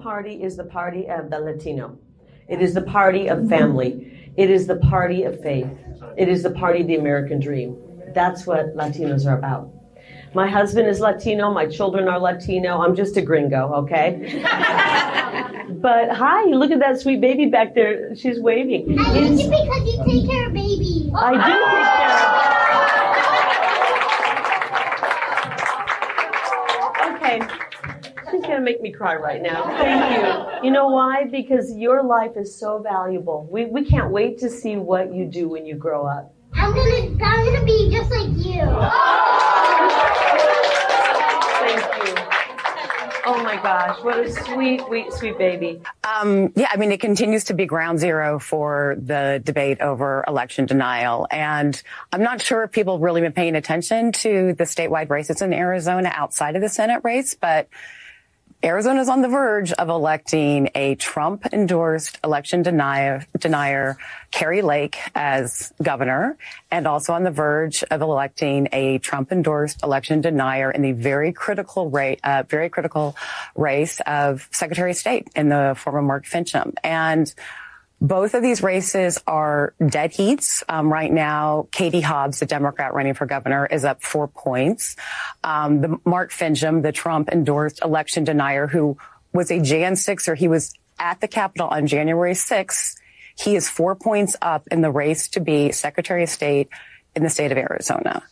Party is the party of the Latino. It is the party of mm-hmm. family. It is the party of faith. It is the party of the American dream. That's what Latinos are about. My husband is Latino. My children are Latino. I'm just a gringo, okay? but hi, look at that sweet baby back there. She's waving. I like you because you take care of babies. I do take care of going to make me cry right now. Thank you. You know why? Because your life is so valuable. We, we can't wait to see what you do when you grow up. I'm gonna, I'm gonna be just like you. Thank you. Oh my gosh, what a sweet, sweet, sweet baby. Um, yeah, I mean, it continues to be ground zero for the debate over election denial. And I'm not sure if people have really been paying attention to the statewide races in Arizona outside of the Senate race, but Arizona is on the verge of electing a Trump endorsed election denier, denier, Kari Lake as governor, and also on the verge of electing a Trump endorsed election denier in the very critical rate, uh, very critical race of Secretary of State in the former Mark Finchem. And both of these races are dead heats. Um, right now, Katie Hobbs, the Democrat running for governor, is up four points. Um, the Mark Finchem, the Trump endorsed election denier, who was a Jan 6er, he was at the Capitol on January 6th. He is four points up in the race to be Secretary of State in the state of Arizona.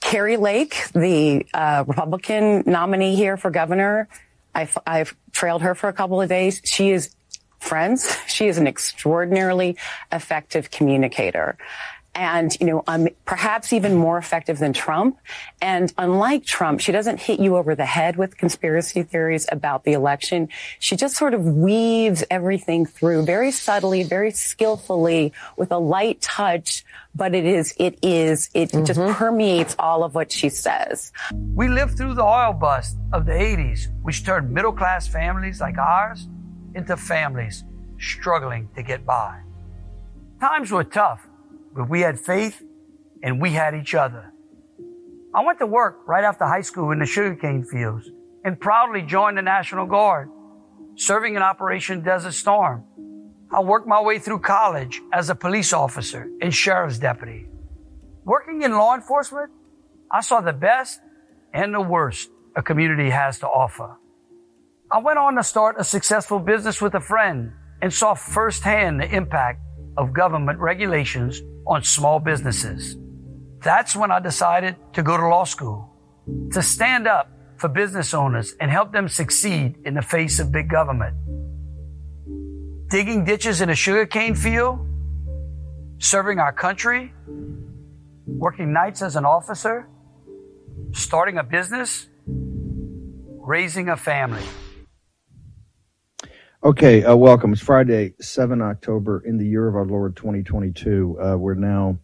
Kari Lake, the uh, Republican nominee here for governor, I've, I've trailed her for a couple of days. She is friends. She is an extraordinarily effective communicator. And, you know, um, perhaps even more effective than Trump. And unlike Trump, she doesn't hit you over the head with conspiracy theories about the election. She just sort of weaves everything through very subtly, very skillfully with a light touch. But it is, it is, it mm-hmm. just permeates all of what she says. We lived through the oil bust of the 80s, which turned middle class families like ours into families struggling to get by. Times were tough, but we had faith and we had each other. I went to work right after high school in the sugarcane fields and proudly joined the National Guard, serving in Operation Desert Storm. I worked my way through college as a police officer and sheriff's deputy. Working in law enforcement, I saw the best and the worst a community has to offer. I went on to start a successful business with a friend and saw firsthand the impact of government regulations on small businesses. That's when I decided to go to law school, to stand up for business owners and help them succeed in the face of big government. Digging ditches in a sugarcane field, serving our country, working nights as an officer, starting a business, raising a family. Okay, uh, welcome. It's Friday, 7 October in the year of our Lord 2022. Uh, we're now,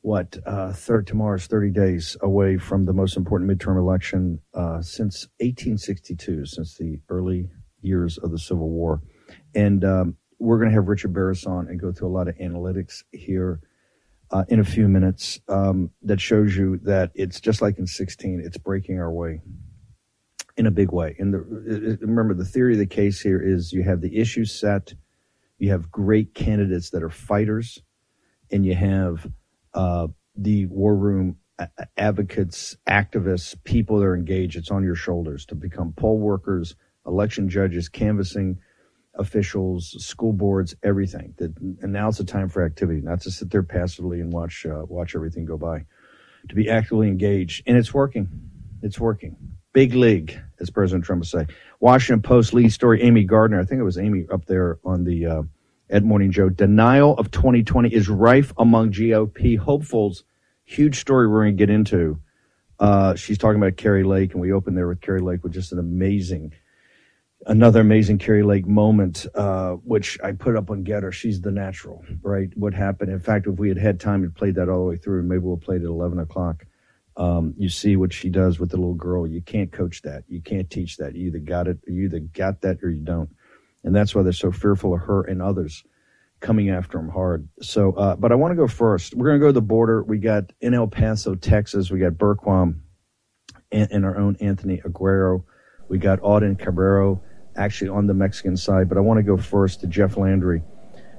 what, uh, third, tomorrow's 30 days away from the most important midterm election uh, since 1862, since the early years of the Civil War. And um, we're going to have Richard Baris on and go through a lot of analytics here uh, in a few minutes um, that shows you that it's just like in 16, it's breaking our way in a big way. And the, remember, the theory of the case here is you have the issue set, you have great candidates that are fighters, and you have uh, the war room advocates, activists, people that are engaged. It's on your shoulders to become poll workers, election judges, canvassing officials, school boards, everything. That, and now's the time for activity, not to sit there passively and watch uh, watch everything go by. To be actively engaged, and it's working. It's working. Big league, as President Trump would say. Washington Post lead story, Amy Gardner. I think it was Amy up there on the uh, Ed Morning Joe. Denial of 2020 is rife among GOP hopefuls. Huge story we're going to get into. Uh, she's talking about Kari Lake, and we opened there with Kari Lake with just an amazing, another amazing Kari Lake moment, uh, which I put up on Gettr. She's the natural, right? What happened? In fact, if we had had time, we'd played that all the way through, and maybe we'll play it at 11 o'clock. Um, you see what she does with the little girl. You can't coach that. You can't teach that. You either got it, you either got that or you don't. And that's why they're so fearful of her and others coming after them hard. So, uh, but I want to go first. We're going to go to the border. We got in El Paso, Texas. We got Bergquam and, and our own Anthony Aguero. We got Auden Cabrero actually on the Mexican side, but I want to go first to Jeff Landry.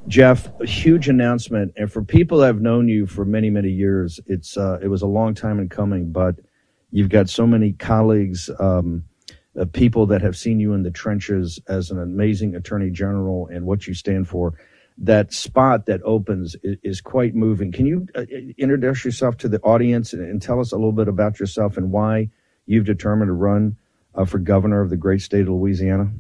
Jeff, a huge announcement, and for people that have known you for many, many years, it's uh, it was a long time in coming, but you've got so many colleagues, um, uh, people that have seen you in the trenches as an amazing attorney general and what you stand for. That spot that opens is, is quite moving. Can you uh, introduce yourself to the audience and, and, tell us a little bit about yourself and why you've determined to run uh, for governor of the great state of Louisiana?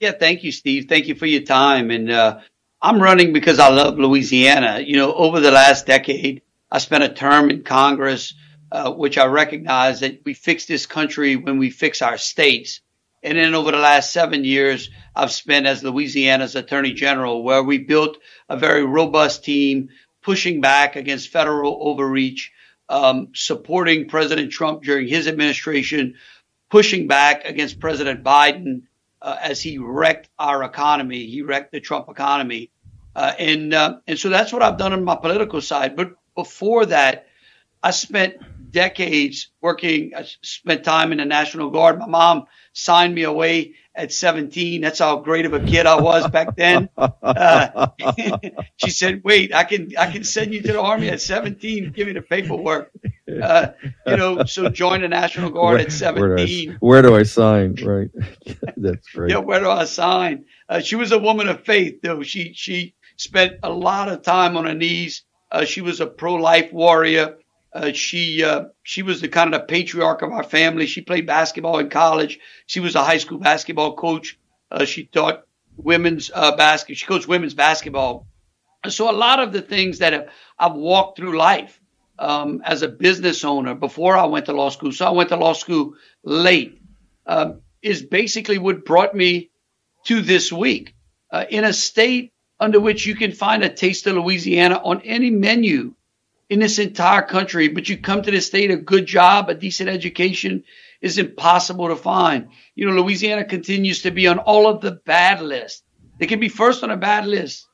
Yeah, thank you, Steve. Thank you for your time. And uh, I'm running because I love Louisiana. You know, over the last decade, I spent a term in Congress, uh, which I recognize that we fix this country when we fix our states. And then over the last seven years, I've spent as Louisiana's Attorney General, where we built a very robust team pushing back against federal overreach, um, supporting President Trump during his administration, pushing back against President Biden uh, as he wrecked our economy. He wrecked the Trump economy. Uh, and, uh, and so that's what I've done on my political side. But before that, I spent decades working, I spent time in the National Guard. My mom signed me away at 17. That's how great of a kid I was back then. Uh, she said, wait, I can, I can send you to the army at 17. Give me the paperwork. Uh, you know, so join the National Guard where, at 17. Where do, I, where do I sign? Right. That's great. Yeah. Where do I sign? Uh, she was a woman of faith though. She, she spent a lot of time on her knees. Uh, she was a pro-life warrior. Uh, she uh, she was the kind of the patriarch of our family. She played basketball in college. She was a high school basketball coach. Uh, she taught women's uh, basket. She coached women's basketball. So a lot of the things that have, I've walked through life um, as a business owner before I went to law school. So I went to law school late. Um, is basically what brought me to this week uh, in a state under which you can find a taste of Louisiana on any menu in this entire country, but you come to the state, a good job, a decent education is impossible to find. You know, Louisiana continues to be on all of the bad lists. They can be first on a bad list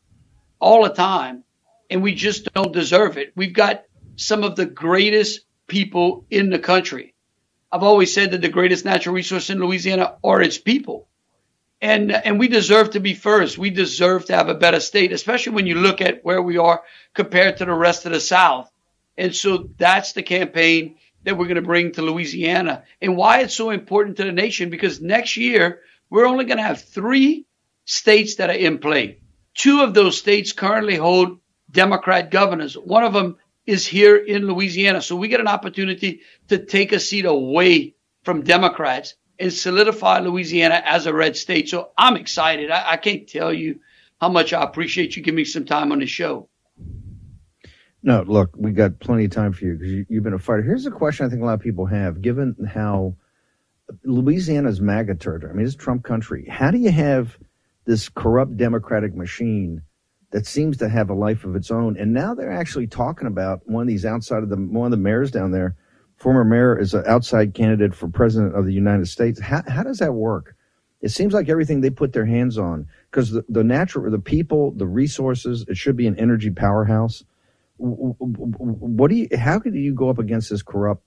all the time, and we just don't deserve it. We've got some of the greatest people in the country. I've always said that the greatest natural resource in Louisiana are its people. And, and we deserve to be first. We deserve to have a better state, especially when you look at where we are compared to the rest of the South. And so that's the campaign that we're going to bring to Louisiana and why it's so important to the nation because next year we're only going to have three states that are in play. Two of those states currently hold Democrat governors. One of them is here in Louisiana. So we get an opportunity to take a seat away from Democrats and solidify Louisiana as a red state. So I'm excited. I, I can't tell you how much I appreciate you giving me some time on the show. No, look, we got plenty of time for you because you, you've been a fighter. Here's a question I think a lot of people have, given how Louisiana's MAGA territory, I mean, it's Trump country. How do you have this corrupt Democratic machine that seems to have a life of its own? And now they're actually talking about one of these outside of the, one of the mayors down there, former mayor is an outside candidate for president of the United States. How, how does that work? It seems like everything they put their hands on, because the, the natural, the people, the resources, it should be an energy powerhouse what do you? How could you go up against this corrupt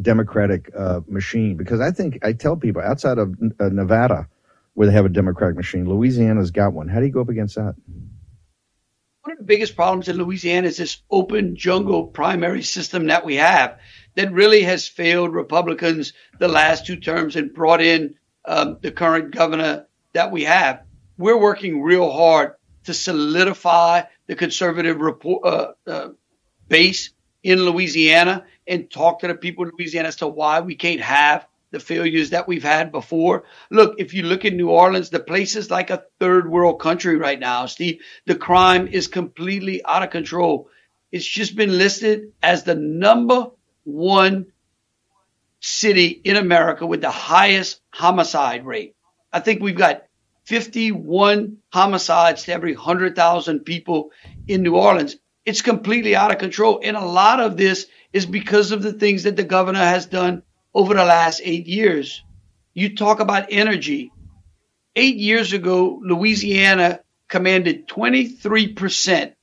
Democratic uh, machine? Because I think I tell people outside of uh, Nevada, where they have a Democratic machine, Louisiana's got one. How do you go up against that? One of the biggest problems in Louisiana is this open jungle primary system that we have that really has failed Republicans the last two terms and brought in um, the current governor that we have. We're working real hard to solidify the conservative report, uh, uh, base in Louisiana and talk to the people in Louisiana as to why we can't have the failures that we've had before. Look, if you look at New Orleans, the place is like a third world country right now, Steve. The crime is completely out of control. It's just been listed as the number one city in America with the highest homicide rate. I think we've got 51 homicides to every 100,000 people in New Orleans. It's completely out of control. And a lot of this is because of the things that the governor has done over the last eight years. You talk about energy. Eight years ago, Louisiana commanded 23%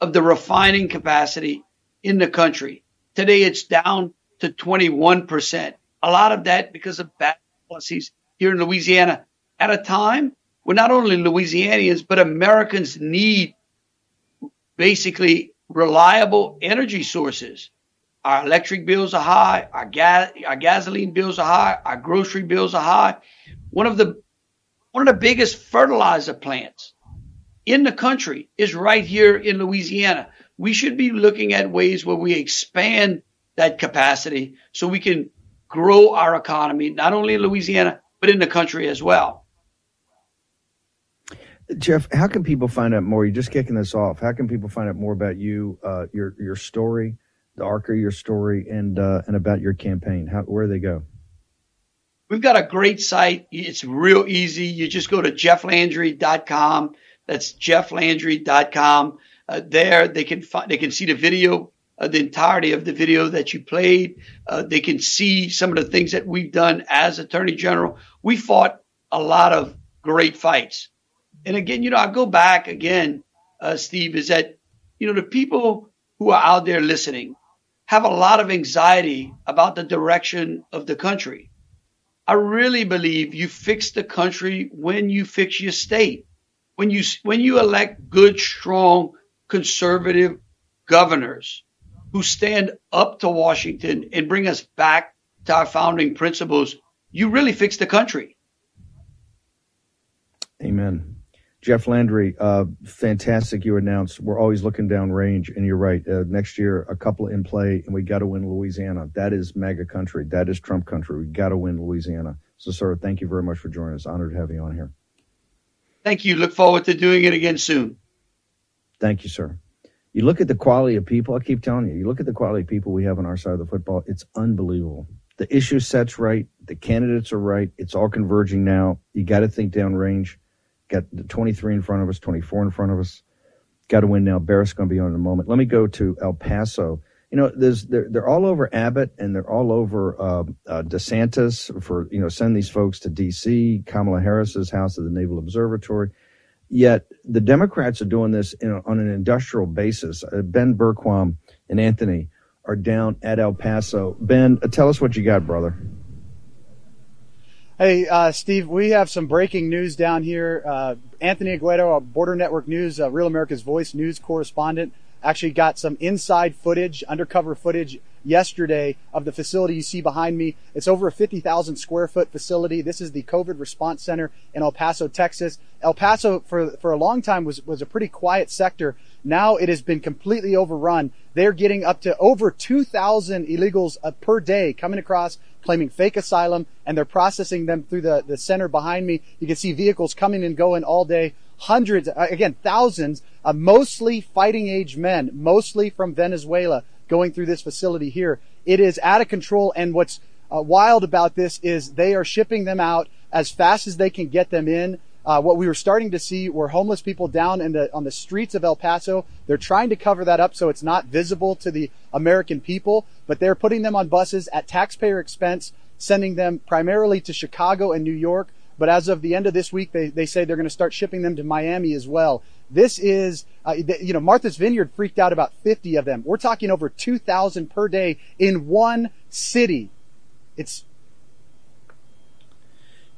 of the refining capacity in the country. Today, it's down to 21%. A lot of that because of bad policies here in Louisiana at a time when not only Louisianians, but Americans need basically reliable energy sources. Our electric bills are high, our gas, our gasoline bills are high, our grocery bills are high. One of the one of the biggest fertilizer plants in the country is right here in Louisiana. We should be looking at ways where we expand that capacity so we can grow our economy, not only in Louisiana, but in the country as well. Jeff, how can people find out more? You're just kicking this off. How can people find out more about you, uh, your your story, the arc of your story, and uh, and about your campaign? How, where they go? We've got a great site. It's real easy. You just go to jefflandry.com. That's jefflandry.com. Uh, there, they can find, they can see the video, uh, the entirety of the video that you played. Uh, they can see some of the things that we've done as Attorney General. We fought a lot of great fights. And again, you know, I go back again, uh, Steve, is that, you know, the people who are out there listening have a lot of anxiety about the direction of the country. I really believe you fix the country when you fix your state. When you, when you elect good, strong, conservative governors who stand up to Washington and bring us back to our founding principles, you really fix the country. Amen. Jeff Landry, uh, fantastic. You announced we're always looking down range, and you're right. Uh, next year, a couple in play, and we got to win Louisiana. That is MAGA country. That is Trump country. We got to win Louisiana. So, sir, thank you very much for joining us. Honored to have you on here. Thank you. Look forward to doing it again soon. Thank you, sir. You look at the quality of people. I keep telling you, you look at the quality of people we have on our side of the football. It's unbelievable. The issue set's right. The candidates are right. It's all converging now. You got to think down range Got 23 in front of us, 24 in front of us. Got to win now. Barrett's going to be on in a moment. Let me go to El Paso. You know, there's they're they're all over Abbott and they're all over uh, uh, DeSantis for you know send these folks to D.C. Kamala Harris's house at the Naval Observatory. Yet the Democrats are doing this in, on an industrial basis. Uh, ben Bergquam and Anthony are down at El Paso. Ben, uh, tell us what you got, brother. Hey, uh, Steve, we have some breaking news down here. Uh, Anthony Aguero, a Border Network News, uh, Real America's Voice news correspondent, actually got some inside footage, undercover footage yesterday of the facility you see behind me. It's over a 50,000 square foot facility. This is the COVID response center in El Paso, Texas. El Paso for, for a long time was, was a pretty quiet sector. Now it has been completely overrun. They're getting up to over 2,000 illegals uh, per day coming across claiming fake asylum and they're processing them through the, the center behind me. You can see vehicles coming and going all day. Hundreds, uh, again, thousands, mostly fighting age men, mostly from Venezuela going through this facility here. It is out of control. And what's uh, wild about this is they are shipping them out as fast as they can get them in. Uh, what we were starting to see were homeless people down in the on the streets of El Paso. They're trying to cover that up so it's not visible to the American people, but they're putting them on buses at taxpayer expense, sending them primarily to Chicago and New York. But as of the end of this week, they, they say they're going to start shipping them to Miami as well. This is, uh, you know, Martha's Vineyard freaked out about 50 of them. We're talking over 2,000 per day in one city. It's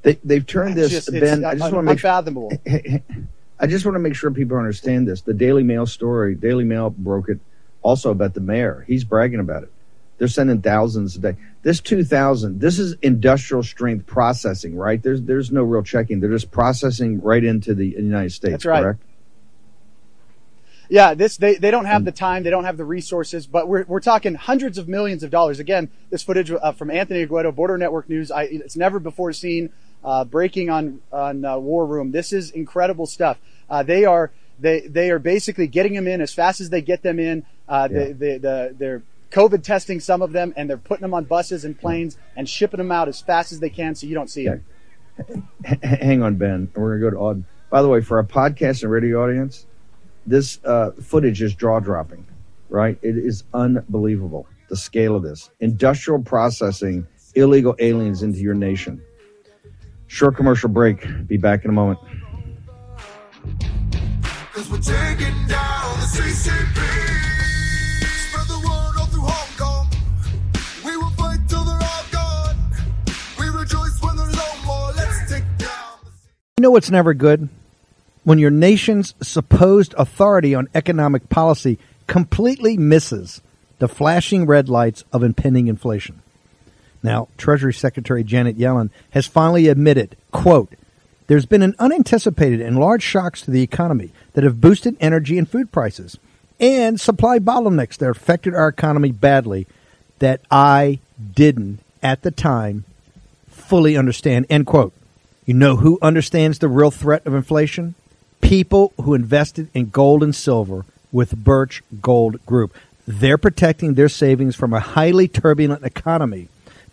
they've turned this, Ben. I just want to make unfathomable. I just want to make sure people understand this. The Daily Mail story, Daily Mail broke it also about the mayor. He's bragging about it. They're sending thousands a day. This 2000, this is industrial strength processing, right? There's there's no real checking. They're just processing right into the United States, That's right. correct? Yeah, this they, they don't have the time, they don't have the resources, but we're we're talking hundreds of millions of dollars. Again, this footage uh, from Anthony Aguero, Border Network News. I, it's never before seen uh, breaking on on uh, War Room. This is incredible stuff. Uh, they are they they are basically getting them in as fast as they get them in. Uh, yeah. they, they, the, they're COVID testing some of them, and they're putting them on buses and planes and shipping them out as fast as they can, so you don't see okay. them. Hang on, Ben. We're gonna go to Auden. By the way, for our podcast and radio audience, this uh, footage is jaw dropping. Right? It is unbelievable the scale of this industrial processing illegal aliens into your nation. Short commercial break. Be back in a moment. You know what's never good? When your nation's supposed authority on economic policy completely misses the flashing red lights of impending inflation. Now, Treasury Secretary Janet Yellen has finally admitted, quote, there's been an unanticipated and large shocks to the economy that have boosted energy and food prices and supply bottlenecks that affected our economy badly that I didn't at the time fully understand. End quote. You know who understands the real threat of inflation? People who invested in gold and silver with Birch Gold Group. They're protecting their savings from a highly turbulent economy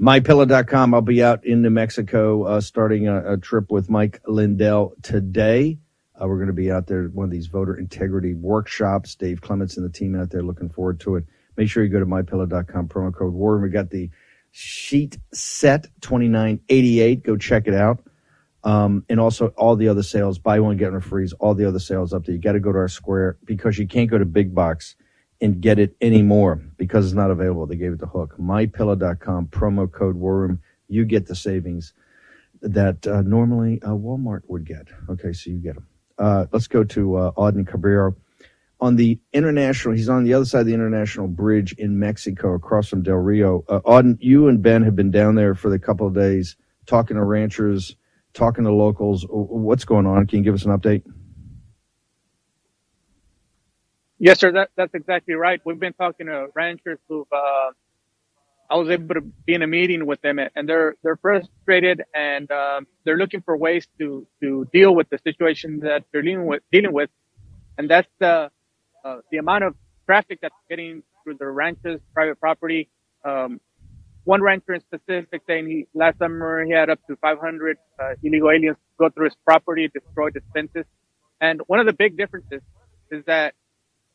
MyPillow.com. I'll be out in New Mexico uh, starting a, a, trip with Mike Lindell today. Uh, we're going to be out there at one of these voter integrity workshops. Dave Clements and the team out there looking forward to it. Make sure you go to mypillow.com, promo code WAR. We got the sheet set 2988. Go check it out. Um, and also all the other sales, buy one, get one free, all the other sales up there. You got to go to our square because you can't go to big box and get it anymore because it's not available. They gave it to Hook. MyPillow.com, promo code WARROOM. You get the savings that uh, normally uh, Walmart would get. Okay, so you get them. Uh, let's go to uh, Auden Cabrera. On the international, he's on the other side of the international bridge in Mexico across from Del Rio. Uh, Auden, you and Ben have been down there for the couple of days talking to ranchers, talking to locals. What's going on? Can you give us an update? Yes, sir. That, that's exactly right. We've been talking to ranchers who uh, I was able to be in a meeting with them, and they're they're frustrated and um, they're looking for ways to to deal with the situation that they're dealing with dealing with, and that's the uh, the amount of traffic that's getting through their ranches, private property. Um, one rancher in specific saying he last summer he had up to 500 uh, illegal aliens go through his property, destroy the fences, and one of the big differences is that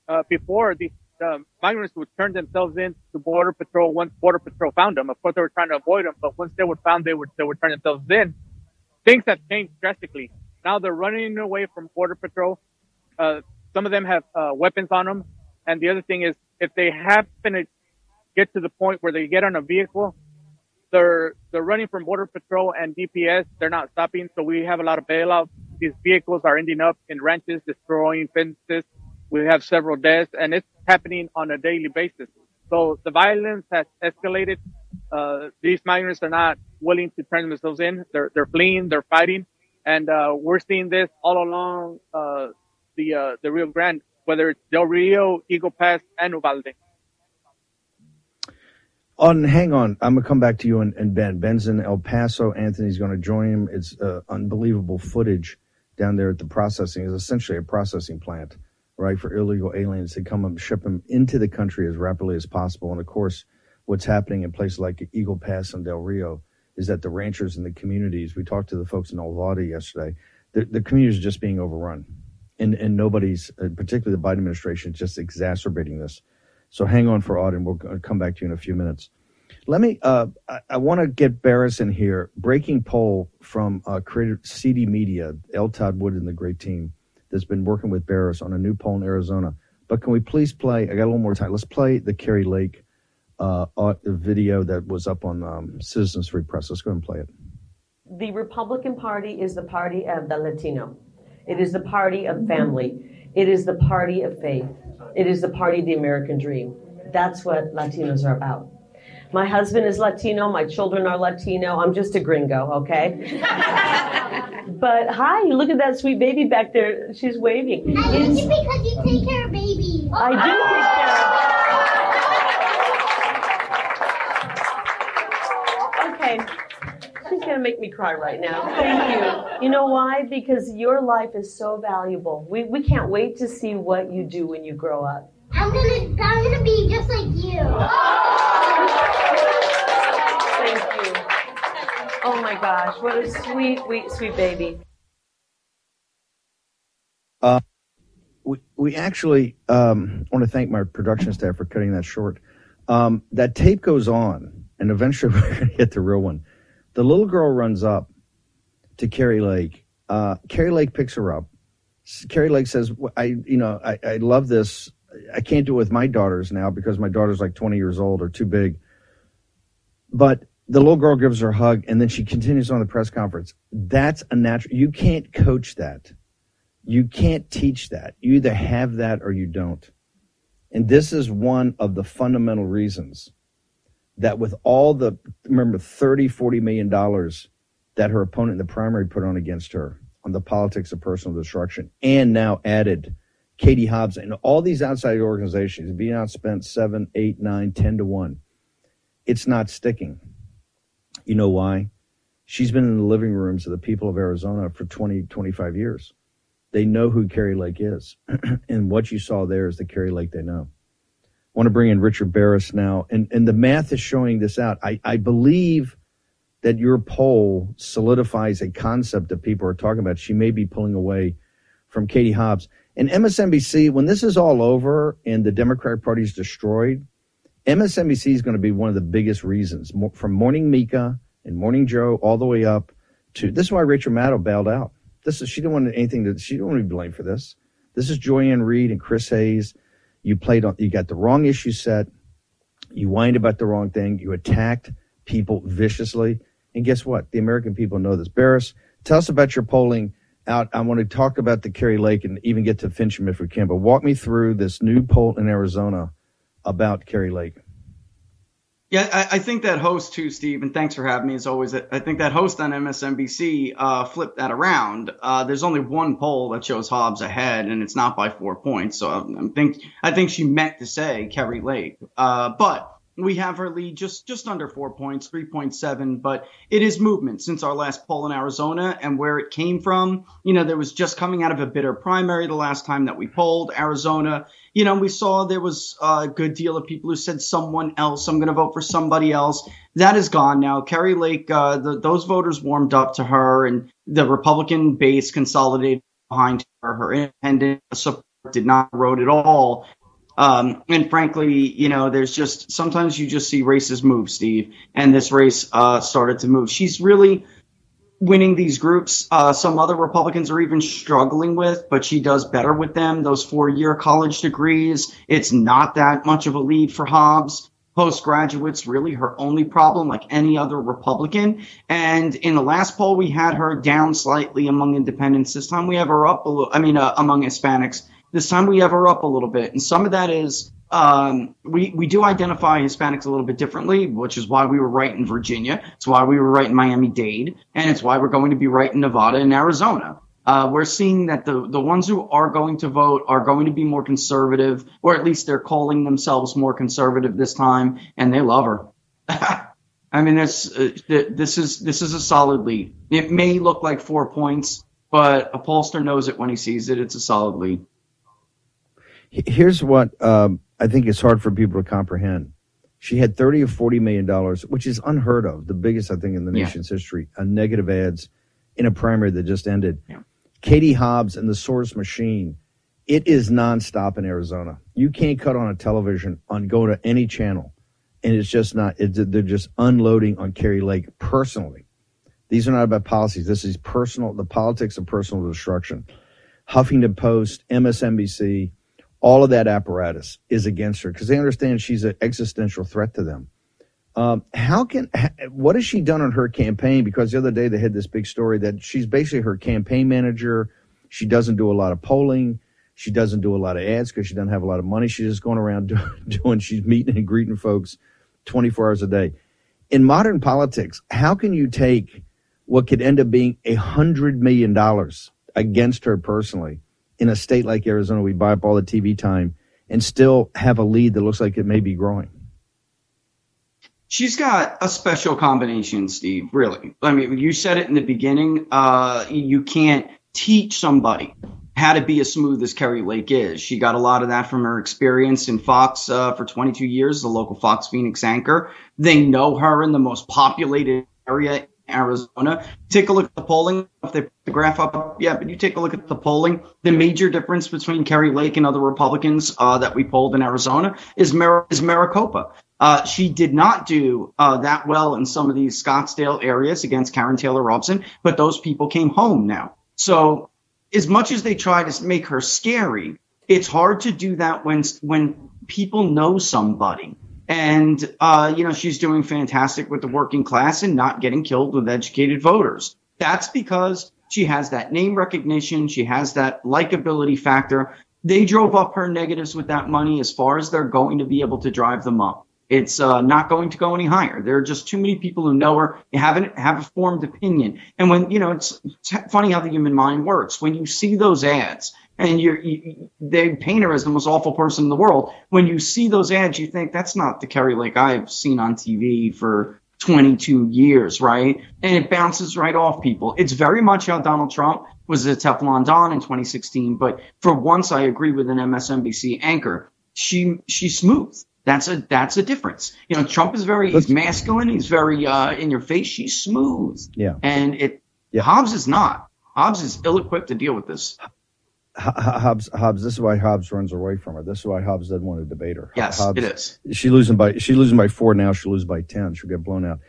uh, before these um, migrants would turn themselves in to border patrol once border patrol found them. Of course, they were trying to avoid them, but once they were found, they would they would turn themselves in. Things have changed drastically. Now they're running away from border patrol. Uh, some of them have uh, weapons on them, and the other thing is if they happen to get to the point where they get on a vehicle, they're they're running from border patrol and DPS. They're not stopping, so we have a lot of bailouts. These vehicles are ending up in ranches, destroying fences, we have several deaths and it's happening on a daily basis. So the violence has escalated. Uh, these migrants are not willing to turn themselves in. They're, they're fleeing, they're fighting. And, uh, we're seeing this all along, uh, the, uh, the Rio Grande, whether it's Del Rio, Eagle Pass, and Uvalde. On, hang on, I'm gonna come back to you and, and Ben. Ben's in El Paso. Anthony's to join him. It's uh, unbelievable footage down there at the processing. It's essentially a processing plant right, for illegal aliens to come and ship them into the country as rapidly as possible. And of course, what's happening in places like Eagle Pass and Del Rio is that the ranchers and the communities, we talked to the folks in Uvalde yesterday, the, the communities are just being overrun. And, and nobody's, uh, particularly the Biden administration, is just exacerbating this. So hang on for Auden. We'll come back to you in a few minutes. Let me, uh, I, I want to get Baris in here. Breaking poll from uh, creator CD Media, L. Todd Wood and the great team that's been working with Baris on a new poll in Arizona. But can we please play? I got a little more time. Let's play the Kari Lake uh, video that was up on um, Citizens Free Press. Let's go and play it. The Republican Party is the party of the Latino. It is the party of family. It is the party of faith. It is the party of the American dream. That's what Latinos are about. My husband is Latino. My children are Latino. I'm just a gringo, okay? but hi, look at that sweet baby back there. She's waving. I like It's- it because you take care of babies. I do take care of Okay. She's going to make me cry right now. Thank you. You know why? Because your life is so valuable. We, we can't wait to see what you do when you grow up. I'm gonna, I'm gonna be just like you. Oh my gosh, what a sweet, sweet, sweet baby. Uh, we, we actually um, want to thank my production staff for cutting that short. Um, that tape goes on, and eventually we're going to get the real one. The little girl runs up to Kari Lake. Uh, Kari Lake picks her up. Kari Lake says, "I, you know, I, I love this. I can't do it with my daughters now because my daughter's like 20 years old or too big." But the little girl gives her a hug, and then she continues on the press conference. That's a natural. You can't coach that. You can't teach that. You either have that or you don't. And this is one of the fundamental reasons that with all the, remember, 30, 40 million dollars that her opponent in the primary put on against her on the politics of personal destruction and now added Katie Hobbs and all these outside organizations being outspent seven, eight, nine, ten to one. It's not sticking. You know why? She's been in the living rooms of the people of Arizona for 20, 25 years. They know who Kari Lake is. and what you saw there is the Kari Lake they know. I want to bring in Richard Baris now. And, and the math is showing this out. I, I believe that your poll solidifies a concept that people are talking about. She may be pulling away from Katie Hobbs. And MSNBC, when this is all over and the Democratic Party is destroyed, MSNBC is going to be one of the biggest reasons from Morning Mika and Morning Joe all the way up to this is why Rachel Maddow bailed out. This is she didn't want anything to she didn't want to be blamed for this. This is Joy-Ann Reid and Chris Hayes. You played on you got the wrong issue set. You whined about the wrong thing. You attacked people viciously. And guess what? The American people know this. Baris, tell us about your polling out. I want to talk about the Kari Lake and even get to Finchem if we can, but walk me through this new poll in Arizona about Kari Lake. Yeah, I, I think that host too, Steve, and thanks for having me as always. I think that host on MSNBC uh, flipped that around. Uh, there's only one poll that shows Hobbs ahead, and it's not by four points. So I think I think she meant to say Kari Lake, uh, but we have her lead just just under four points, three point seven. But it is movement since our last poll in Arizona, and where it came from. You know, there was just coming out of a bitter primary the last time that we polled Arizona you know, we saw there was a good deal of people who said someone else. I'm going to vote for somebody else. That is gone now. Kari Lake, uh, the, those voters warmed up to her, and the Republican base consolidated behind her. Her independent support did not erode at all. Um, and frankly, you know, there's just sometimes you just see races move, Steve, and this race uh, started to move. She's really winning these groups uh, some other Republicans are even struggling with, but she does better with them. Those four year college degrees, it's not that much of a lead for Hobbs. Postgraduate's really her only problem, like any other Republican. And in the last poll, we had her down slightly among independents. This time we have her up a little, I mean, uh, among Hispanics. This time we have her up a little bit. And some of that is um, we, we do identify Hispanics a little bit differently, which is why we were right in Virginia. It's why we were right in Miami Dade. And it's why we're going to be right in Nevada and Arizona. Uh, we're seeing that the, the ones who are going to vote are going to be more conservative, or at least they're calling themselves more conservative this time, and they love her. I mean, this uh, th- this is this is a solid lead. It may look like four points, but a pollster knows it when he sees it. It's a solid lead. Here's what um, I think it's hard for people to comprehend. She had 30 or 40 million dollars, which is unheard of, the biggest, I think, in the Yeah. nation's history, on negative ads in a primary that just ended. Katie Hobbs and the Soros Machine, it is nonstop in Arizona. You can't cut on a television on go to any channel, and it's just not. It's, they're just unloading on Kari Lake personally. These are not about policies. This is personal. The politics of personal destruction. Huffington Post, MSNBC, all of that apparatus is against her because they understand she's an existential threat to them. Um, how can what has she done on her campaign? Because the other day they had this big story that she's basically her campaign manager. She doesn't do a lot of polling. She doesn't do a lot of ads because she doesn't have a lot of money. She's just going around do, doing. She's meeting and greeting folks 24 hours a day. In modern politics, how can you take what could end up being a hundred million dollars against her personally in a state like Arizona? We buy up all the TV time and still have a lead that looks like it may be growing. She's got a special combination, Steve. Really, I mean, you said it in the beginning. Uh, you can't teach somebody how to be as smooth as Kari Lake is. She got a lot of that from her experience in Fox uh, for 22 years, the local Fox Phoenix anchor. They know her in the most populated area Arizona. Take a look at the polling. If they put the graph up, yeah, but you take a look at the polling. The major difference between Kari Lake and other Republicans uh, that we polled in Arizona is, Mar- is Maricopa. Uh, she did not do uh, that well in some of these Scottsdale areas against Karrin Taylor Robson, but those people came home now. So, as much as they try to make her scary, it's hard to do that when when people know somebody. And uh, you know she's doing fantastic with the working class and not getting killed with educated voters. That's because she has that name recognition, she has that likability factor. They drove up her negatives with that money as far as they're going to be able to drive them up. It's uh, not going to go any higher. There are just too many people who know her, haven't have a formed opinion. And when you know, it's, it's funny how the human mind works. When you see those ads, and you're, you, they paint her as the most awful person in the world. When you see those ads, you think that's not the Kari Lake I've seen on TV for 22 years, right? And it bounces right off people. It's very much how Donald Trump was a Teflon Don in 2016. But for once, I agree with an MSNBC anchor. She she's smooth. That's a that's a difference. You know, Trump is very he's masculine. He's very uh, in your face. She's smooth. Yeah. And it Yeah. Hobbs is not. Hobbs is ill equipped to deal with this. Hobbs, Hobbs. This is why Hobbs runs away from her. This is why Hobbs doesn't want to debate her. Yes, Hobbs, it is. She losing by she losing by four now. She'll lose by ten. She'll get blown out.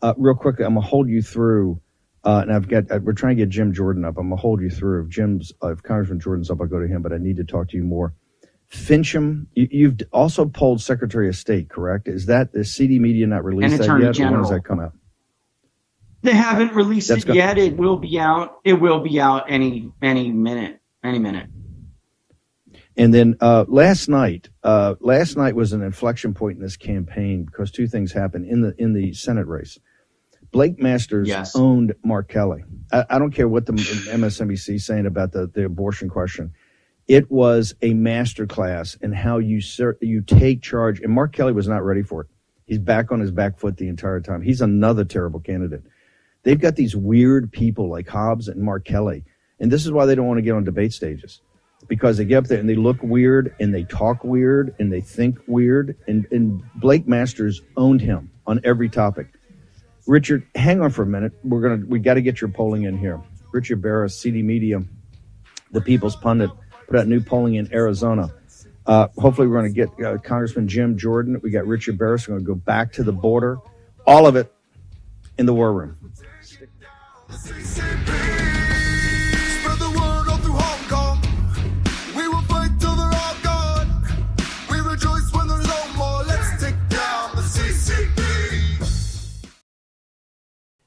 Uh, real quickly, I'm gonna hold you through. Uh, and I've got uh, we're trying to get Jim Jordan up. I'm gonna hold you through. If Jim's uh, if Congressman Jordan's up, I'll go to him. But I need to talk to you more. Finchem, you, you've also polled Secretary of State, correct? Is that is CD Media not released that yet? When does that come out? They haven't released That's it go- yet. It will be out. It will be out any any minute. Any minute. And then uh, last night, uh, last night was an inflection point in this campaign because two things happened in the in the Senate race. Blake Masters Yes. owned Mark Kelly. I, I don't care what the MSNBC is saying about the, the abortion question. It was a masterclass in how you ser- you take charge. And Mark Kelly was not ready for it. He's back on his back foot the entire time. He's another terrible candidate. They've got these weird people like Hobbs and Mark Kelly, and this is why they don't want to get on debate stages because they get up there and they look weird and they talk weird and they think weird. And, and Blake Masters owned him on every topic. Richard, hang on for a minute. We're gonna we got to get your polling in here. Richard Baris, CD Media, the People's Pundit, put out new polling in Arizona. Uh, hopefully, we're going to get uh, Congressman Jim Jordan. We got Richard Baris. We're going to go back to the border. All of it in the war room.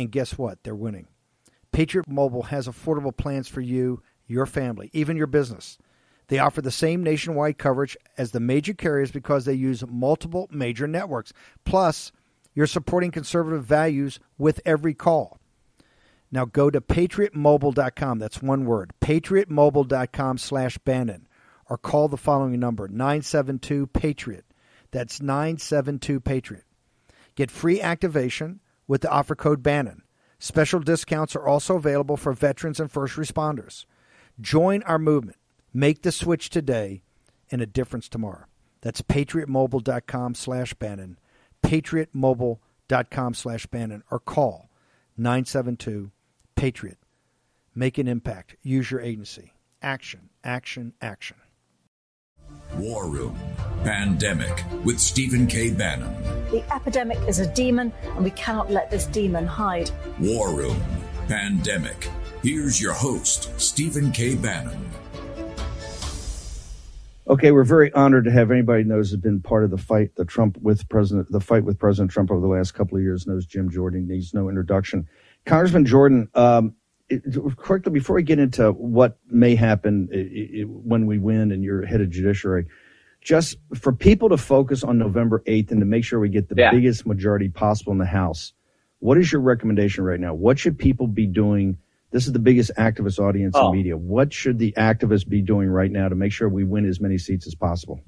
and guess what? They're winning. Patriot Mobile has affordable plans for you, your family, even your business. They offer the same nationwide coverage as the major carriers because they use multiple major networks. Plus, you're supporting conservative values with every call. Now go to patriotmobile.com. That's one word. patriotmobile.com slash Bannon. Or call the following number, 972-PATRIOT. That's 972-PATRIOT. Get free activation with the offer code Bannon. Special discounts are also available for veterans and first responders. Join our movement. Make the switch today and a difference tomorrow. That's patriotmobile.com slash Bannon. patriotmobile.com slash Bannon. Or call 972 Patriot. Make an impact. Use your agency. Action, action, action. War Room Pandemic with Stephen K. Bannon. The epidemic is a demon, and we cannot let this demon hide. War Room. Pandemic. Here's your host, Stephen K. Bannon. Okay, we're very honored to have anybody who knows has been part of the fight, the Trump with President, the fight with President Trump over the last couple of years. Knows Jim Jordan needs no introduction. Congressman Jordan, um, it, quickly before we get into what may happen i i when we win and you're head of judiciary, just for people to focus on November 8th and to make sure we get the Yeah. biggest majority possible in the House. What is your recommendation right now? What should people be doing? This is the biggest activist audience Oh. in media. What should the activists be doing right now to make sure we win as many seats as possible?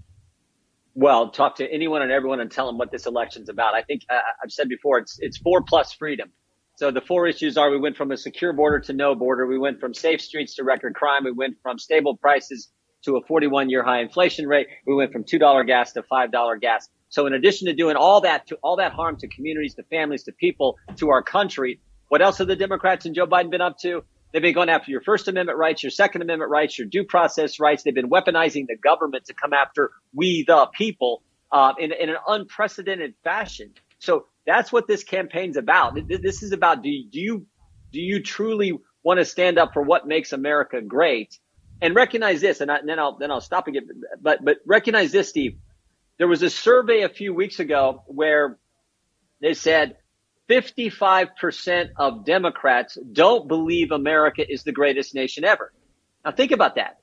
Well, talk to anyone and everyone and tell them what this election's about. I think uh, I've said before, it's it's four plus freedom. So the four issues are: we went from a secure border to no border, we went from safe streets to record crime, we went from stable prices to a 41 year high inflation rate, we went from two dollar gas to five dollar gas. So in addition to doing all that to all that harm to communities, to families, to people, to our country, what else have the Democrats and Joe Biden been up to? They've been going after your First Amendment rights, your Second Amendment rights, your due process rights. They've been weaponizing the government to come after we, the people, uh, in, in an unprecedented fashion. So that's what this campaign's about. This is about do you, do you truly want to stand up for what makes America great? And recognize this, and, I, and then I'll then I'll stop again. But but recognize this, Steve. There was a survey a few weeks ago where they said 55% of Democrats don't believe America is the greatest nation ever. Now think about that.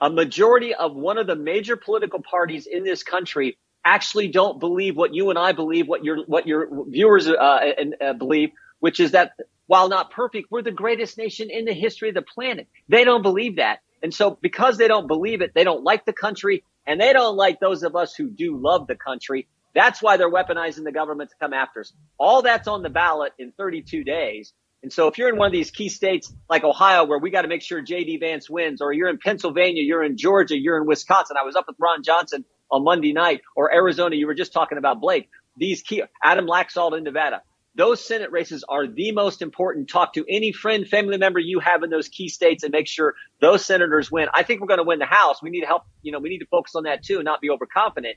A majority of one of the major political parties in this country actually don't believe what you and I believe, what your what your viewers uh, and, uh, believe, which is that while not perfect, we're the greatest nation in the history of the planet. They don't believe that. And so because they don't believe it, they don't like the country and they don't like those of us who do love the country. That's why they're weaponizing the government to come after us. All that's on the ballot in 32 days. And so if you're in one of these key states like Ohio, where we got to make sure JD Vance wins, or you're in Pennsylvania, you're in Georgia, you're in Wisconsin. I was up with Ron Johnson on Monday night, or Arizona. You were just talking about Blake. These key, Adam Laxalt in Nevada. Those Senate races are the most important. Talk to any friend, family member you have in those key states and make sure those senators win. I think we're going to win the House. We need to help, you know, we need to focus on that too, and not be overconfident.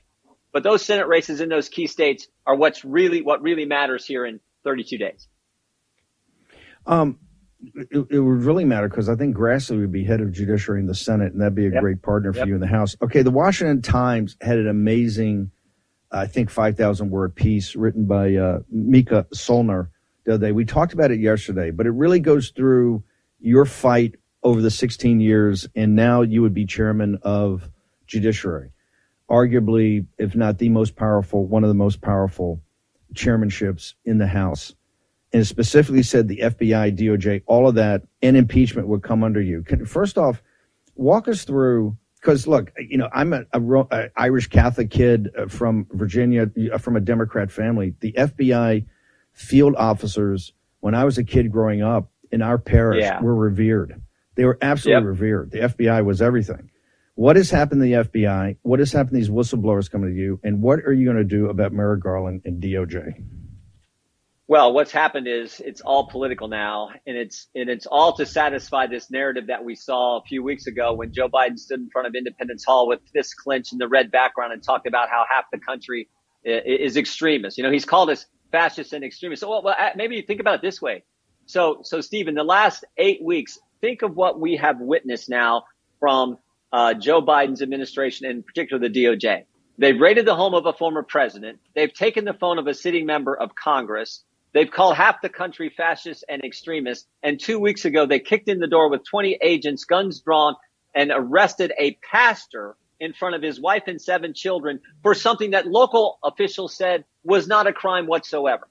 But those Senate races in those key states are what's really, what really matters here in 32 days. Um, it, it would really matter because I think Grassley would be head of judiciary in the Senate, and that'd be a Yep. great partner for Yep. you in the House. Okay, the Washington Times had an amazing, I think, 5,000 word piece written by uh, Mica Soellner the other day. We talked about it yesterday, but it really goes through your fight over the 16 years, and now you would be chairman of judiciary. Arguably, if not the most powerful, one of the most powerful chairmanships in the House and specifically said the FBI, DOJ, all of that, and impeachment would come under you. Can, first off, walk us through because look, you know, I'm a, a, a Irish Catholic kid uh, from Virginia, uh, from a Democrat family. The FBI field officers, when I was a kid growing up in our parish, Yeah. were revered. They were absolutely Yep. revered. The FBI was everything. What has happened to the FBI? What has happened to these whistleblowers coming to you? And what are you going to do about Merrick Garland and DOJ? Well, what's happened is it's all political now, and it's and it's all to satisfy this narrative that we saw a few weeks ago when Joe Biden stood in front of Independence Hall with fists clenched in the red background and talked about how half the country is extremist. You know, he's called us fascists and extremists. So, well, maybe think about it this way. So, so Steve, in the last eight weeks, think of what we have witnessed now from uh, Joe Biden's administration, and in particular the DOJ. They've raided the home of a former president. They've taken the phone of a sitting member of Congress. They've called half the country fascists and extremists. And two weeks ago, they kicked in the door with 20 agents, guns drawn, and arrested a pastor in front of his wife and seven children for something that local officials said was not a crime whatsoever.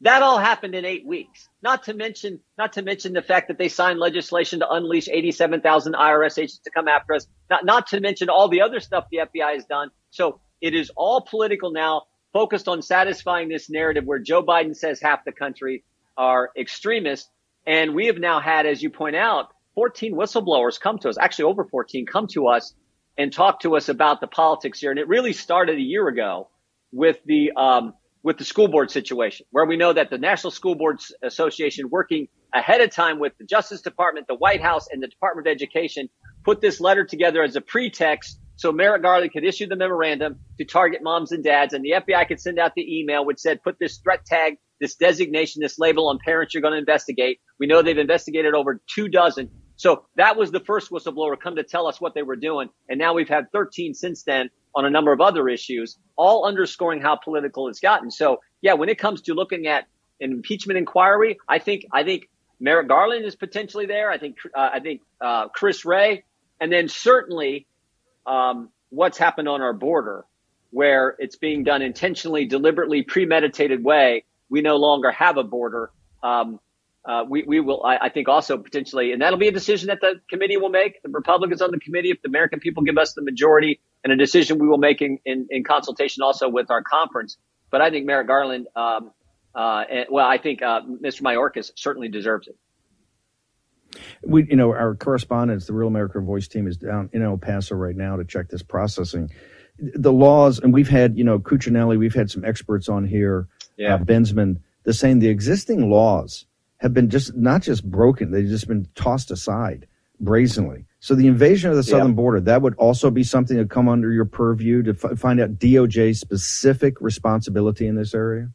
That all happened in eight weeks. Not to mention, not to mention the fact that they signed legislation to unleash 87,000 IRS agents to come after us. Not, not to mention all the other stuff the FBI has done. So it is all political now, focused on satisfying this narrative where Joe Biden says half the country are extremists. And we have now had, as you point out, 14 whistleblowers come to us, actually over 14 come to us and talk to us about the politics here. And it really started a year ago with the, um, with the school board situation, where we know that the National School Boards Association, working ahead of time with the Justice Department, the White House, and the Department of Education, put this letter together as a pretext So Merrick Garland could issue the memorandum to target moms and dads, and the FBI could send out the email which said, put this threat tag, this designation, this label on parents you're going to investigate. We know they've investigated over two dozen. So that was the first whistleblower come to tell us what they were doing. And now we've had 13 since then on a number of other issues, all underscoring how political it's gotten. So yeah, when it comes to looking at an impeachment inquiry, I think, I think Merrick Garland is potentially there. I think, uh, I think, uh, Chris Wray, and then certainly, um, what's happened on our border where it's being done intentionally, deliberately, premeditated way. We no longer have a border. Um, uh, we, we will, I, I, think also potentially, and that'll be a decision that the committee will make. The Republicans on the committee, if the American people give us the majority and a decision we will make in, in, in consultation also with our conference. But I think Merrick Garland, um, uh, and, well, I think, uh, Mr. Mayorkas certainly deserves it. We, you know, our correspondents, the Real America Voice team is down in El Paso right now to check this processing. The laws, and we've had, you know, Cuccinelli, we've had some experts on here, yeah. uh, Bensman, they're saying the existing laws have been just not just broken, they've just been tossed aside brazenly. So the invasion of the southern Yeah. border, that would also be something to come under your purview to f- find out DOJ specific responsibility in this area?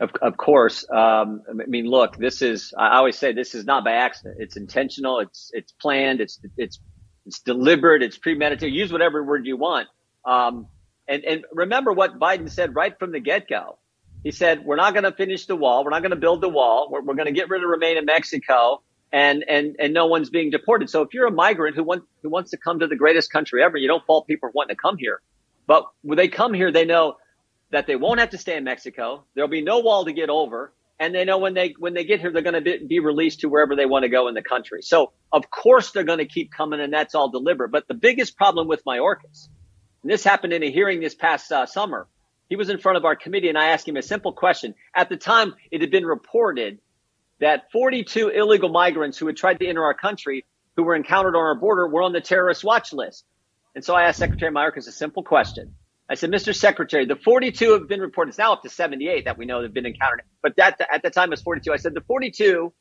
Of, of course. Um, I mean, look, this is, I always say this is not by accident. It's intentional. It's, it's planned. It's, it's, it's deliberate. It's premeditated. Use whatever word you want. Um, and, and remember what Biden said right from the get go. He said, we're not going to finish the wall. We're not going to build the wall. We're, we're going to get rid of remain in Mexico and, and, and no one's being deported. So if you're a migrant who wants, who wants to come to the greatest country ever, you don't fault people wanting to come here. But when they come here, they know that they won't have to stay in Mexico. There'll be no wall to get over. And they know when they, when they get here, they're going to be, be released to wherever they want to go in the country. So of course they're going to keep coming and that's all deliberate. But the biggest problem with Mayorkas, and this happened in a hearing this past uh, summer, he was in front of our committee and I asked him a simple question. At the time, it had been reported that 42 illegal migrants who had tried to enter our country, who were encountered on our border, were on the terrorist watch list. And so I asked Secretary Mayorkas a simple question. I said, Mr. Secretary, the 42 have been reported. It's now up to 78 that we know have been encountered. But that at the time it was 42. I said the 42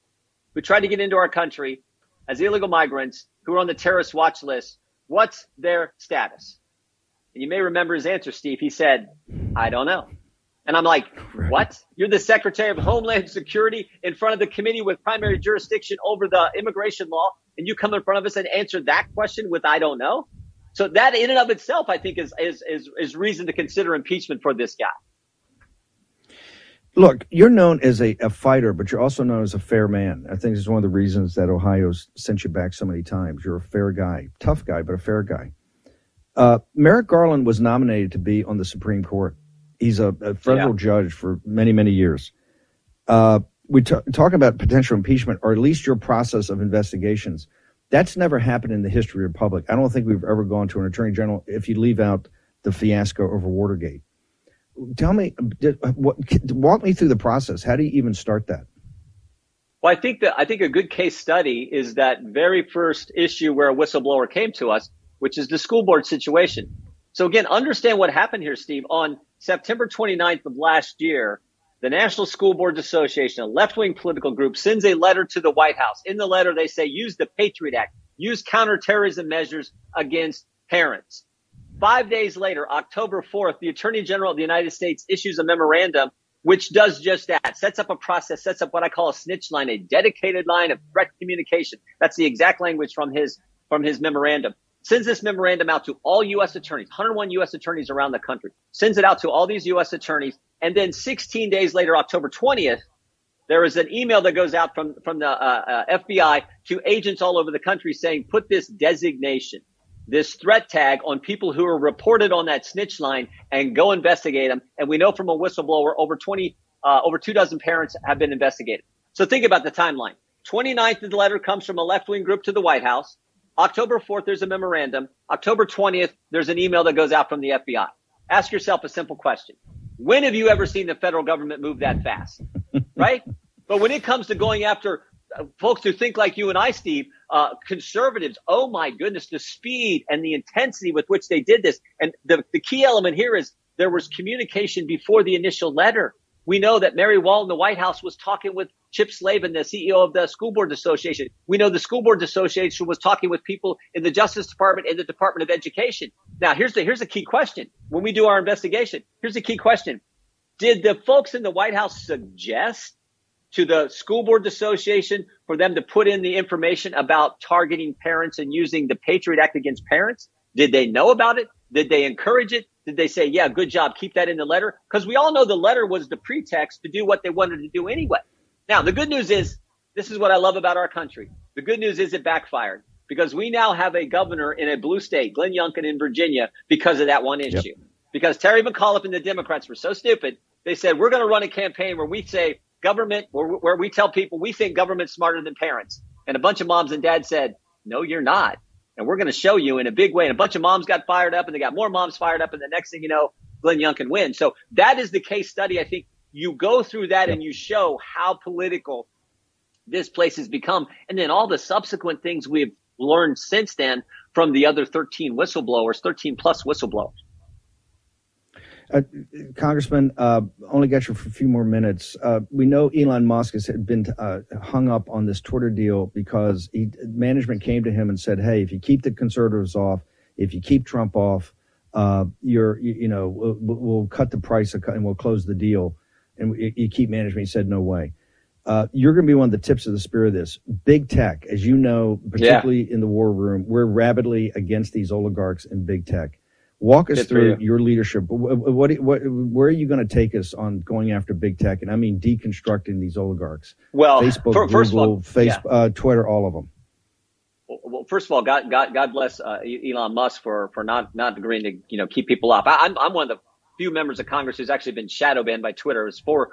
who tried to get into our country as illegal migrants who are on the terrorist watch list, what's their status? And you may remember his answer, Steve. He said, I don't know. And I'm like, what? You're the Secretary of Homeland Security in front of the committee with primary jurisdiction over the immigration law, and you come in front of us and answer that question with I don't know? So that in and of itself, I think is, is, is, is reason to consider impeachment for this guy. Look, you're known as a, a fighter, but you're also known as a fair man. I think this is one of the reasons that Ohio's sent you back so many times. You're a fair guy, tough guy, but a fair guy. Uh, Merrick Garland was nominated to be on the Supreme Court. He's a, a federal Yeah. judge for many, many years. Uh, we t- talk about potential impeachment, or at least your process of investigations. That's never happened in the history of the Republic. I don't think we've ever gone to an attorney general if you leave out the fiasco over Watergate. Tell me, did, uh, what, walk me through the process. How do you even start that? Well, I think that I think a good case study is that very first issue where a whistleblower came to us, which is the school board situation. So again, understand what happened here, Steve. On September 29th of last year, the National School Boards Association, a left-wing political group, sends a letter to the White House. In the letter, they say use the Patriot Act, use counterterrorism measures against parents. Five days later, October 4th, the Attorney General of the United States issues a memorandum which does just that, sets up a process, sets up what I call a snitch line, a dedicated line of threat communication. That's the exact language from his, from his memorandum. Sends this memorandum out to all U.S. attorneys, 101 U.S. attorneys around the country. Sends it out to all these U.S. attorneys. And then 16 days later, October 20th, there is an email that goes out from, from the uh, uh, FBI to agents all over the country saying, put this designation, this threat tag on people who are reported on that snitch line and go investigate them. And we know from a whistleblower over 20, uh, over two dozen parents have been investigated. So think about the timeline. 29th, the letter comes from a left wing group to the White House. October 4th, there's a memorandum. October 20th, there's an email that goes out from the FBI. Ask yourself a simple question. When have you ever seen the federal government move that fast? right? But when it comes to going after uh, folks who think like you and I, Steve, uh, conservatives, oh my goodness, the speed and the intensity with which they did this. And the, the key element here is there was communication before the initial letter. We know that Mary Wall in the White House was talking with Chip Slaven, the CEO of the School Board Association. We know the School Board Association was talking with people in the Justice Department and the Department of Education. Now, here's the here's a key question. When we do our investigation, here's a key question. Did the folks in the White House suggest to the School Board Association for them to put in the information about targeting parents and using the Patriot Act against parents? Did they know about it? Did they encourage it? Did they say, yeah, good job, keep that in the letter? Because we all know the letter was the pretext to do what they wanted to do anyway. Now, the good news is this is what I love about our country. The good news is it backfired because we now have a governor in a blue state, Glenn Youngkin in Virginia, because of that one issue. Yep. Because Terry McAuliffe and the Democrats were so stupid, they said, we're going to run a campaign where we say government, where, where we tell people we think government's smarter than parents. And a bunch of moms and dads said, no, you're not. And we're going to show you in a big way. And a bunch of moms got fired up and they got more moms fired up. And the next thing you know, Glenn Youngkin wins. So that is the case study. I think you go through that and you show how political this place has become. And then all the subsequent things we've learned since then from the other 13 whistleblowers, 13 plus whistleblowers. Uh, Congressman, uh, only got you for a few more minutes. Uh, we know Elon Musk has been uh, hung up on this Twitter deal because he, management came to him and said, "Hey, if you keep the conservatives off, if you keep Trump off, uh, you're, you, you know, we'll, we'll, cut the price and we'll close the deal." And you keep management. He said, "No way." Uh, you're going to be one of the tips of the spear of this. Big tech, as you know, particularly yeah. in the war room, we're rabidly against these oligarchs and big tech. Walk us through your leadership. What, what, what, where are you going to take us on going after big tech? And I mean deconstructing these oligarchs. Well, Facebook, for, Google, of all, Facebook, yeah. uh, Twitter, all of them. Well, first of all, God, God, God bless uh, Elon Musk for for not not agreeing to you know keep people off. I, I'm I'm one of the few members of Congress who's actually been shadow banned by Twitter. It was four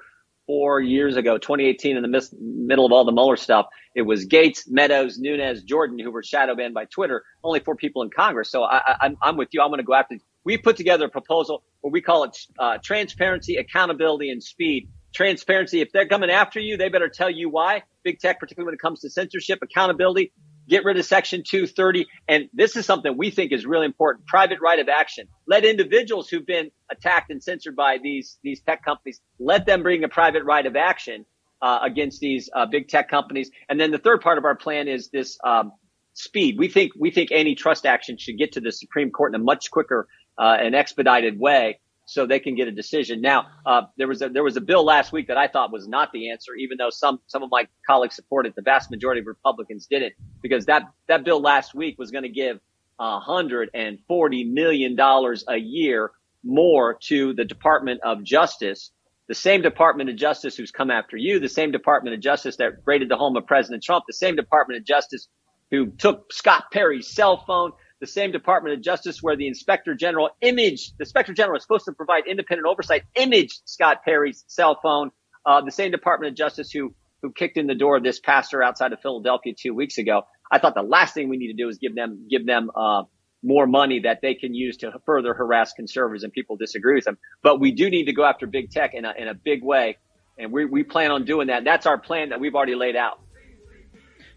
four years ago, 2018, in the mis- middle of all the Mueller stuff. It was Gates, Meadows, Nunes, Jordan who were shadow banned by Twitter. Only four people in Congress. So I, I, I'm with you. I'm going to go after. We put together a proposal where we call it uh, transparency, accountability, and speed. Transparency. If they're coming after you, they better tell you why. Big tech, particularly when it comes to censorship, accountability. Get rid of Section 230. And this is something we think is really important. Private right of action. Let individuals who've been attacked and censored by these, these tech companies, let them bring a private right of action uh, against these uh, big tech companies. And then the third part of our plan is this um, speed. We think we think antitrust action should get to the Supreme Court in a much quicker uh, and expedited way so they can get a decision. Now, uh, there was a there was a bill last week that I thought was not the answer, even though some some of my colleagues supported. The vast majority of Republicans didn't, because that that bill last week was going to give hundred and forty million dollars a year more to the Department of Justice, the same Department of Justice who's come after you, the same Department of Justice that raided the home of President Trump, the same Department of Justice who took Scott Perry's cell phone, the same Department of Justice where the Inspector General imaged, the Inspector General is supposed to provide independent oversight, imaged Scott Perry's cell phone, uh, the same Department of Justice who, who kicked in the door of this pastor outside of Philadelphia two weeks ago. I thought the last thing we need to do is give them, give them, uh, more money that they can use to further harass conservatives and people disagree with them. But we do need to go after big tech in a, in a big way. And we, we plan on doing that. That's our plan that we've already laid out.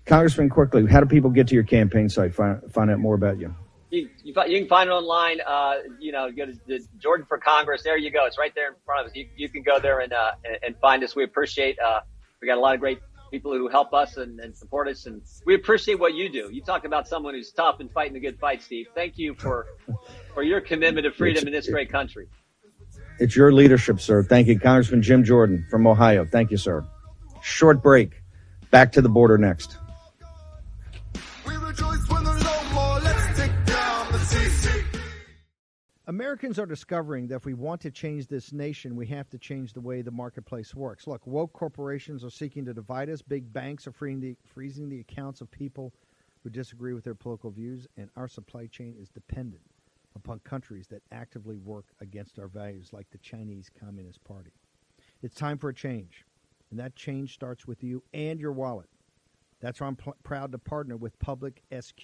Congressman, quickly, how do people get to your campaign site, find, find out more about you? You, you, you can find it online. Uh, you know, go to the Jordan for Congress. There you go. It's right there in front of us. You, you can go there and, uh, and find us. We appreciate, uh, we got a lot of great people who help us and, and support us. And we appreciate what you do. You talk about someone who's tough and fighting the good fight, Steve. Thank you for, for your commitment to freedom in this great country. It's your leadership, sir. Thank you. Congressman Jim Jordan from Ohio. Thank you, sir. Short break. Back to the border next. Americans are discovering that if we want to change this nation, we have to change the way the marketplace works. Look, woke corporations are seeking to divide us. Big banks are the, freezing the accounts of people who disagree with their political views, and our supply chain is dependent upon countries that actively work against our values, like the Chinese Communist Party. It's time for a change, and that change starts with you and your wallet. That's why I'm pl- proud to partner with Public SQ,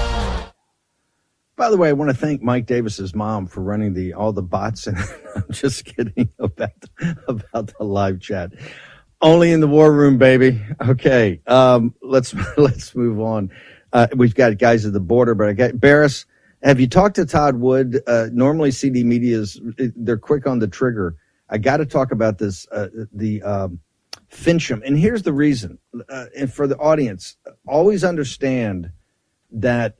By the way, I want to thank Mike Davis's mom for running the all the bots, and I'm just kidding about about the live chat. Only in the war room, baby. Okay, um, let's let's move on. Uh, we've got guys at the border, but I got Baris. Have you talked to Todd Wood? Uh, normally, CD Media's they're quick on the trigger. I got to talk about this. Uh, the um, Finchem, and here's the reason. Uh, and for the audience, always understand that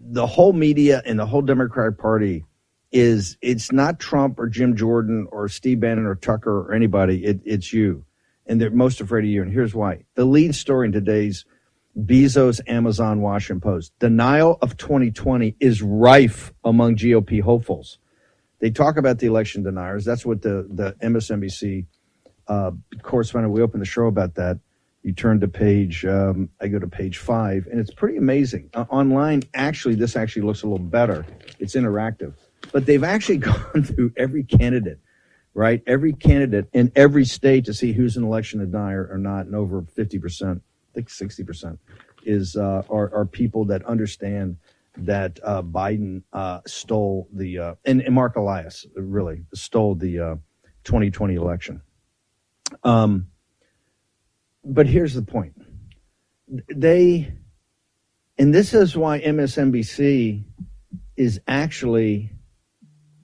the whole media and the whole Democratic Party is it's not Trump or Jim Jordan or Steve Bannon or Tucker or anybody. It, it's you, and they're most afraid of you. And here's why: the lead story in today's Bezos, Amazon, Washington Post. Denial of 2020 is rife among GOP hopefuls. They talk about the election deniers. That's what the, the MSNBC uh, correspondent, we opened the show about that. You turn to page, um, I go to page five, and it's pretty amazing. Uh, online, actually, this actually looks a little better. It's interactive. But they've actually gone through every candidate, right? Every candidate in every state to see who's an election denier or not, and over 50% I think 60% is uh, are, are people that understand that uh, Biden uh, stole the uh, and, and, Marc Elias really stole the 2020 uh, election. Um, but here's the point: they, and this is why MSNBC is actually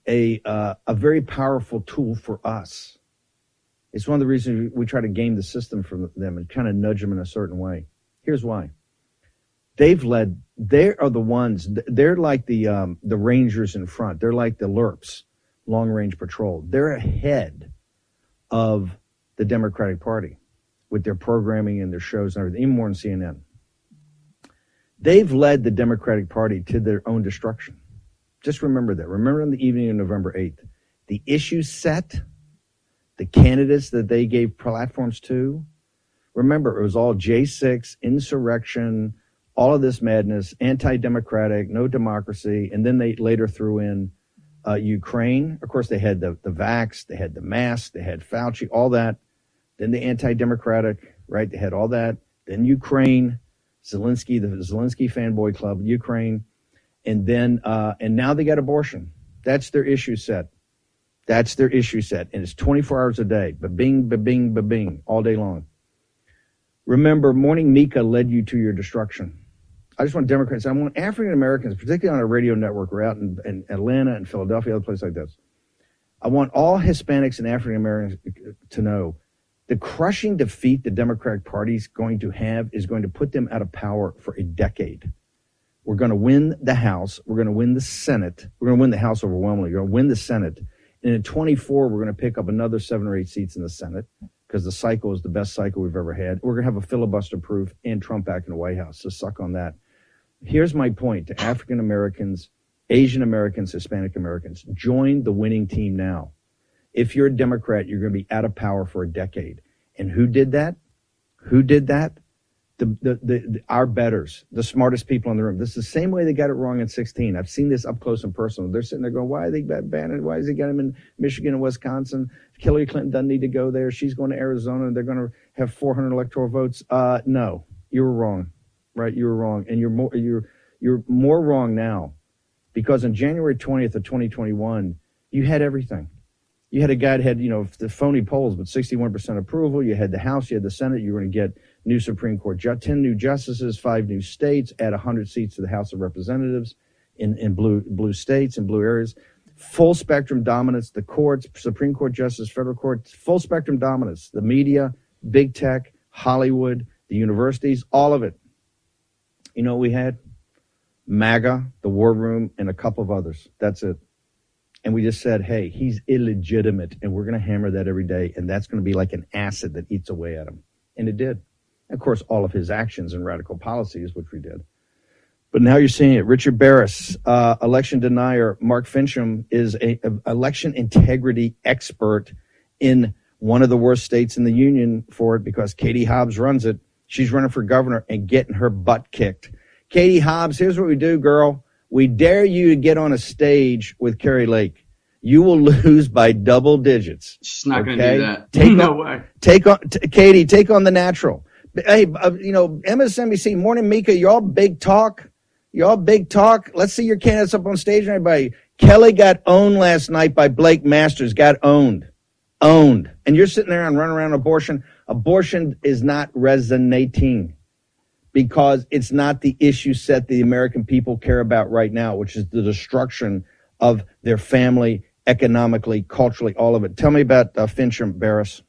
a uh, a very powerful tool for us it's one of the reasons we try to game the system for them and kind of nudge them in a certain way. Here's why. They've led. They are the ones. They're like the um, the Rangers in front. They're like the LRRPs, long range patrol. They're ahead of the Democratic Party with their programming and their shows and everything, even more than CNN. They've led the Democratic Party to their own destruction. Just remember that. Remember on the evening of November 8th, the issue set the candidates that they gave platforms to. Remember, it was all J6, insurrection, all of this madness, anti democratic, no democracy. And then they later threw in uh, Ukraine. Of course, they had the, the vax, they had the mask, they had Fauci, all that. Then the anti democratic, right? They had all that. Then Ukraine, Zelensky, the Zelensky fanboy club, Ukraine. And then, uh, and now they got abortion. That's their issue set. That's their issue set. And it's 24 hours a day. Ba-bing, ba-bing, ba-bing, all day long. Remember, Morning Mika led you to your destruction. I just want Democrats, I want African Americans, particularly on a radio network, we're out in, in Atlanta and Philadelphia, other places like this. I want all Hispanics and African Americans to know the crushing defeat the Democratic Party is going to have is going to put them out of power for a decade. We're going to win the House. We're going to win the Senate. We're going to win the House overwhelmingly. We're going to win the Senate. And in 24, we're going to pick up another seven or eight seats in the Senate because the cycle is the best cycle we've ever had. We're going to have a filibuster proof and Trump back in the White House. So suck on that. Here's my point to African Americans, Asian Americans, Hispanic Americans join the winning team now. If you're a Democrat, you're going to be out of power for a decade. And who did that? Who did that? the, the, the, our betters, the smartest people in the room. This is the same way they got it wrong in 16. I've seen this up close and personal. They're sitting there going, why are they banning? Why is he got him in Michigan and Wisconsin? Hillary Clinton doesn't need to go there. She's going to Arizona they're going to have 400 electoral votes. Uh, no, you were wrong, right? You were wrong. And you're more, you're, you're more wrong now because on January 20th of 2021, you had everything. You had a guy that had, you know, the phony polls, but 61% approval. You had the House, you had the Senate. You were going to get new Supreme Court, ju- 10 new justices, five new states, add 100 seats to the House of Representatives in, in blue, blue states and blue areas. Full spectrum dominance, the courts, Supreme Court justice, federal court, full spectrum dominance, the media, big tech, Hollywood, the universities, all of it. You know what we had? MAGA, the War Room, and a couple of others. That's it. And we just said, hey, he's illegitimate, and we're going to hammer that every day, and that's going to be like an acid that eats away at him. And it did. Of course, all of his actions and radical policies, which we did. But now you're seeing it. Richard Baris, uh, election denier. Mark Finchem is a, a election integrity expert in one of the worst states in the union for it because Katie Hobbs runs it. She's running for governor and getting her butt kicked. Katie Hobbs, here's what we do, girl. We dare you to get on a stage with Kari Lake. You will lose by double digits. She's not going to do that. Take no on, way. Take on, t- Katie, take on the natural. Hey, uh, you know, MSNBC, Morning Mika, y'all big talk. Y'all big talk. Let's see your candidates up on stage everybody. Kelly got owned last night by Blake Masters, got owned. Owned. And you're sitting there and running around abortion. Abortion is not resonating because it's not the issue set the American people care about right now, which is the destruction of their family, economically, culturally, all of it. Tell me about uh, Finchem Baris.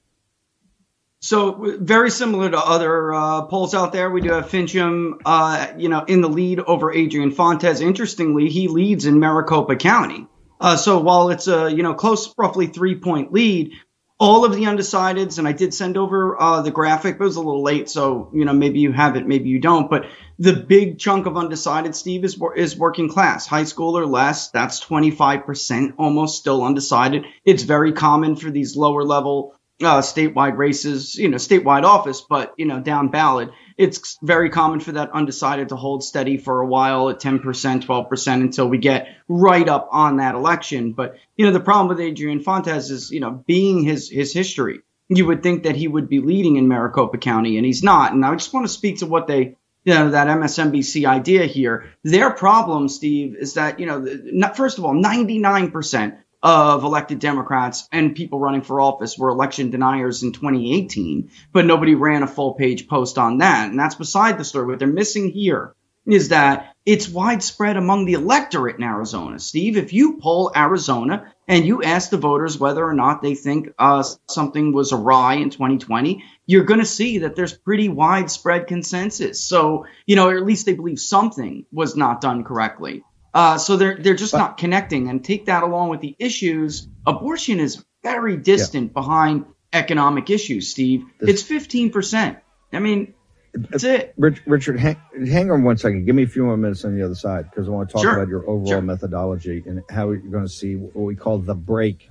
So very similar to other uh, polls out there, we do have Finchem, uh, you know, in the lead over Adrian Fontes. Interestingly, he leads in Maricopa County. Uh, so while it's a you know close, roughly three point lead, all of the undecideds, and I did send over uh, the graphic, but it was a little late, so you know maybe you have it, maybe you don't. But the big chunk of undecided, Steve, is is working class, high school or less. That's twenty five percent, almost still undecided. It's very common for these lower level uh, statewide races, you know, statewide office, but you know, down ballot, it's very common for that undecided to hold steady for a while at 10%, 12% until we get right up on that election. But, you know, the problem with Adrian Fontes is, you know, being his, his history, you would think that he would be leading in Maricopa County and he's not. And I just want to speak to what they, you know, that MSNBC idea here. Their problem, Steve, is that, you know, first of all, 99% of elected Democrats and people running for office were election deniers in 2018, but nobody ran a full page post on that. And that's beside the story. What they're missing here is that it's widespread among the electorate in Arizona. Steve, if you poll Arizona and you ask the voters whether or not they think uh, something was awry in 2020, you're going to see that there's pretty widespread consensus. So, you know, or at least they believe something was not done correctly. Uh, so they're they're just not connecting. And take that along with the issues. Abortion is very distant yeah. behind economic issues, Steve. This, it's fifteen percent. I mean, that's it. Richard, hang, hang, on one second. Give me a few more minutes on the other side because I want to talk sure. about your overall sure. methodology and how you're going to see what we call the break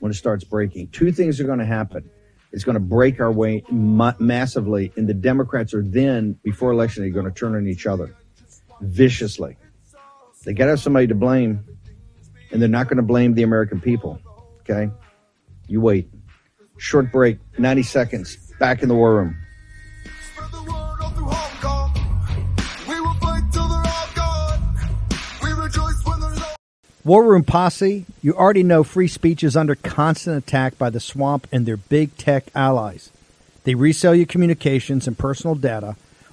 when it starts breaking. Two things are going to happen. It's going to break our way ma- massively, and the Democrats are then, before election, they're going to turn on each other viciously. They got to have somebody to blame, and they're not going to blame the American people. Okay? You wait. Short break, 90 seconds. Back in the war room. War Room Posse, you already know free speech is under constant attack by the swamp and their big tech allies. They resell your communications and personal data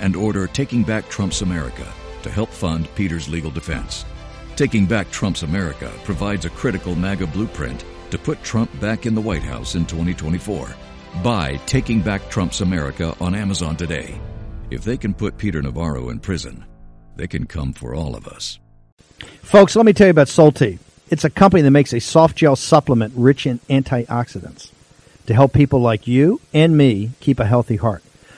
and order Taking Back Trump's America to help fund Peter's legal defense. Taking Back Trump's America provides a critical MAGA blueprint to put Trump back in the White House in 2024. Buy Taking Back Trump's America on Amazon today. If they can put Peter Navarro in prison, they can come for all of us. Folks, let me tell you about Solti. It's a company that makes a soft gel supplement rich in antioxidants to help people like you and me keep a healthy heart.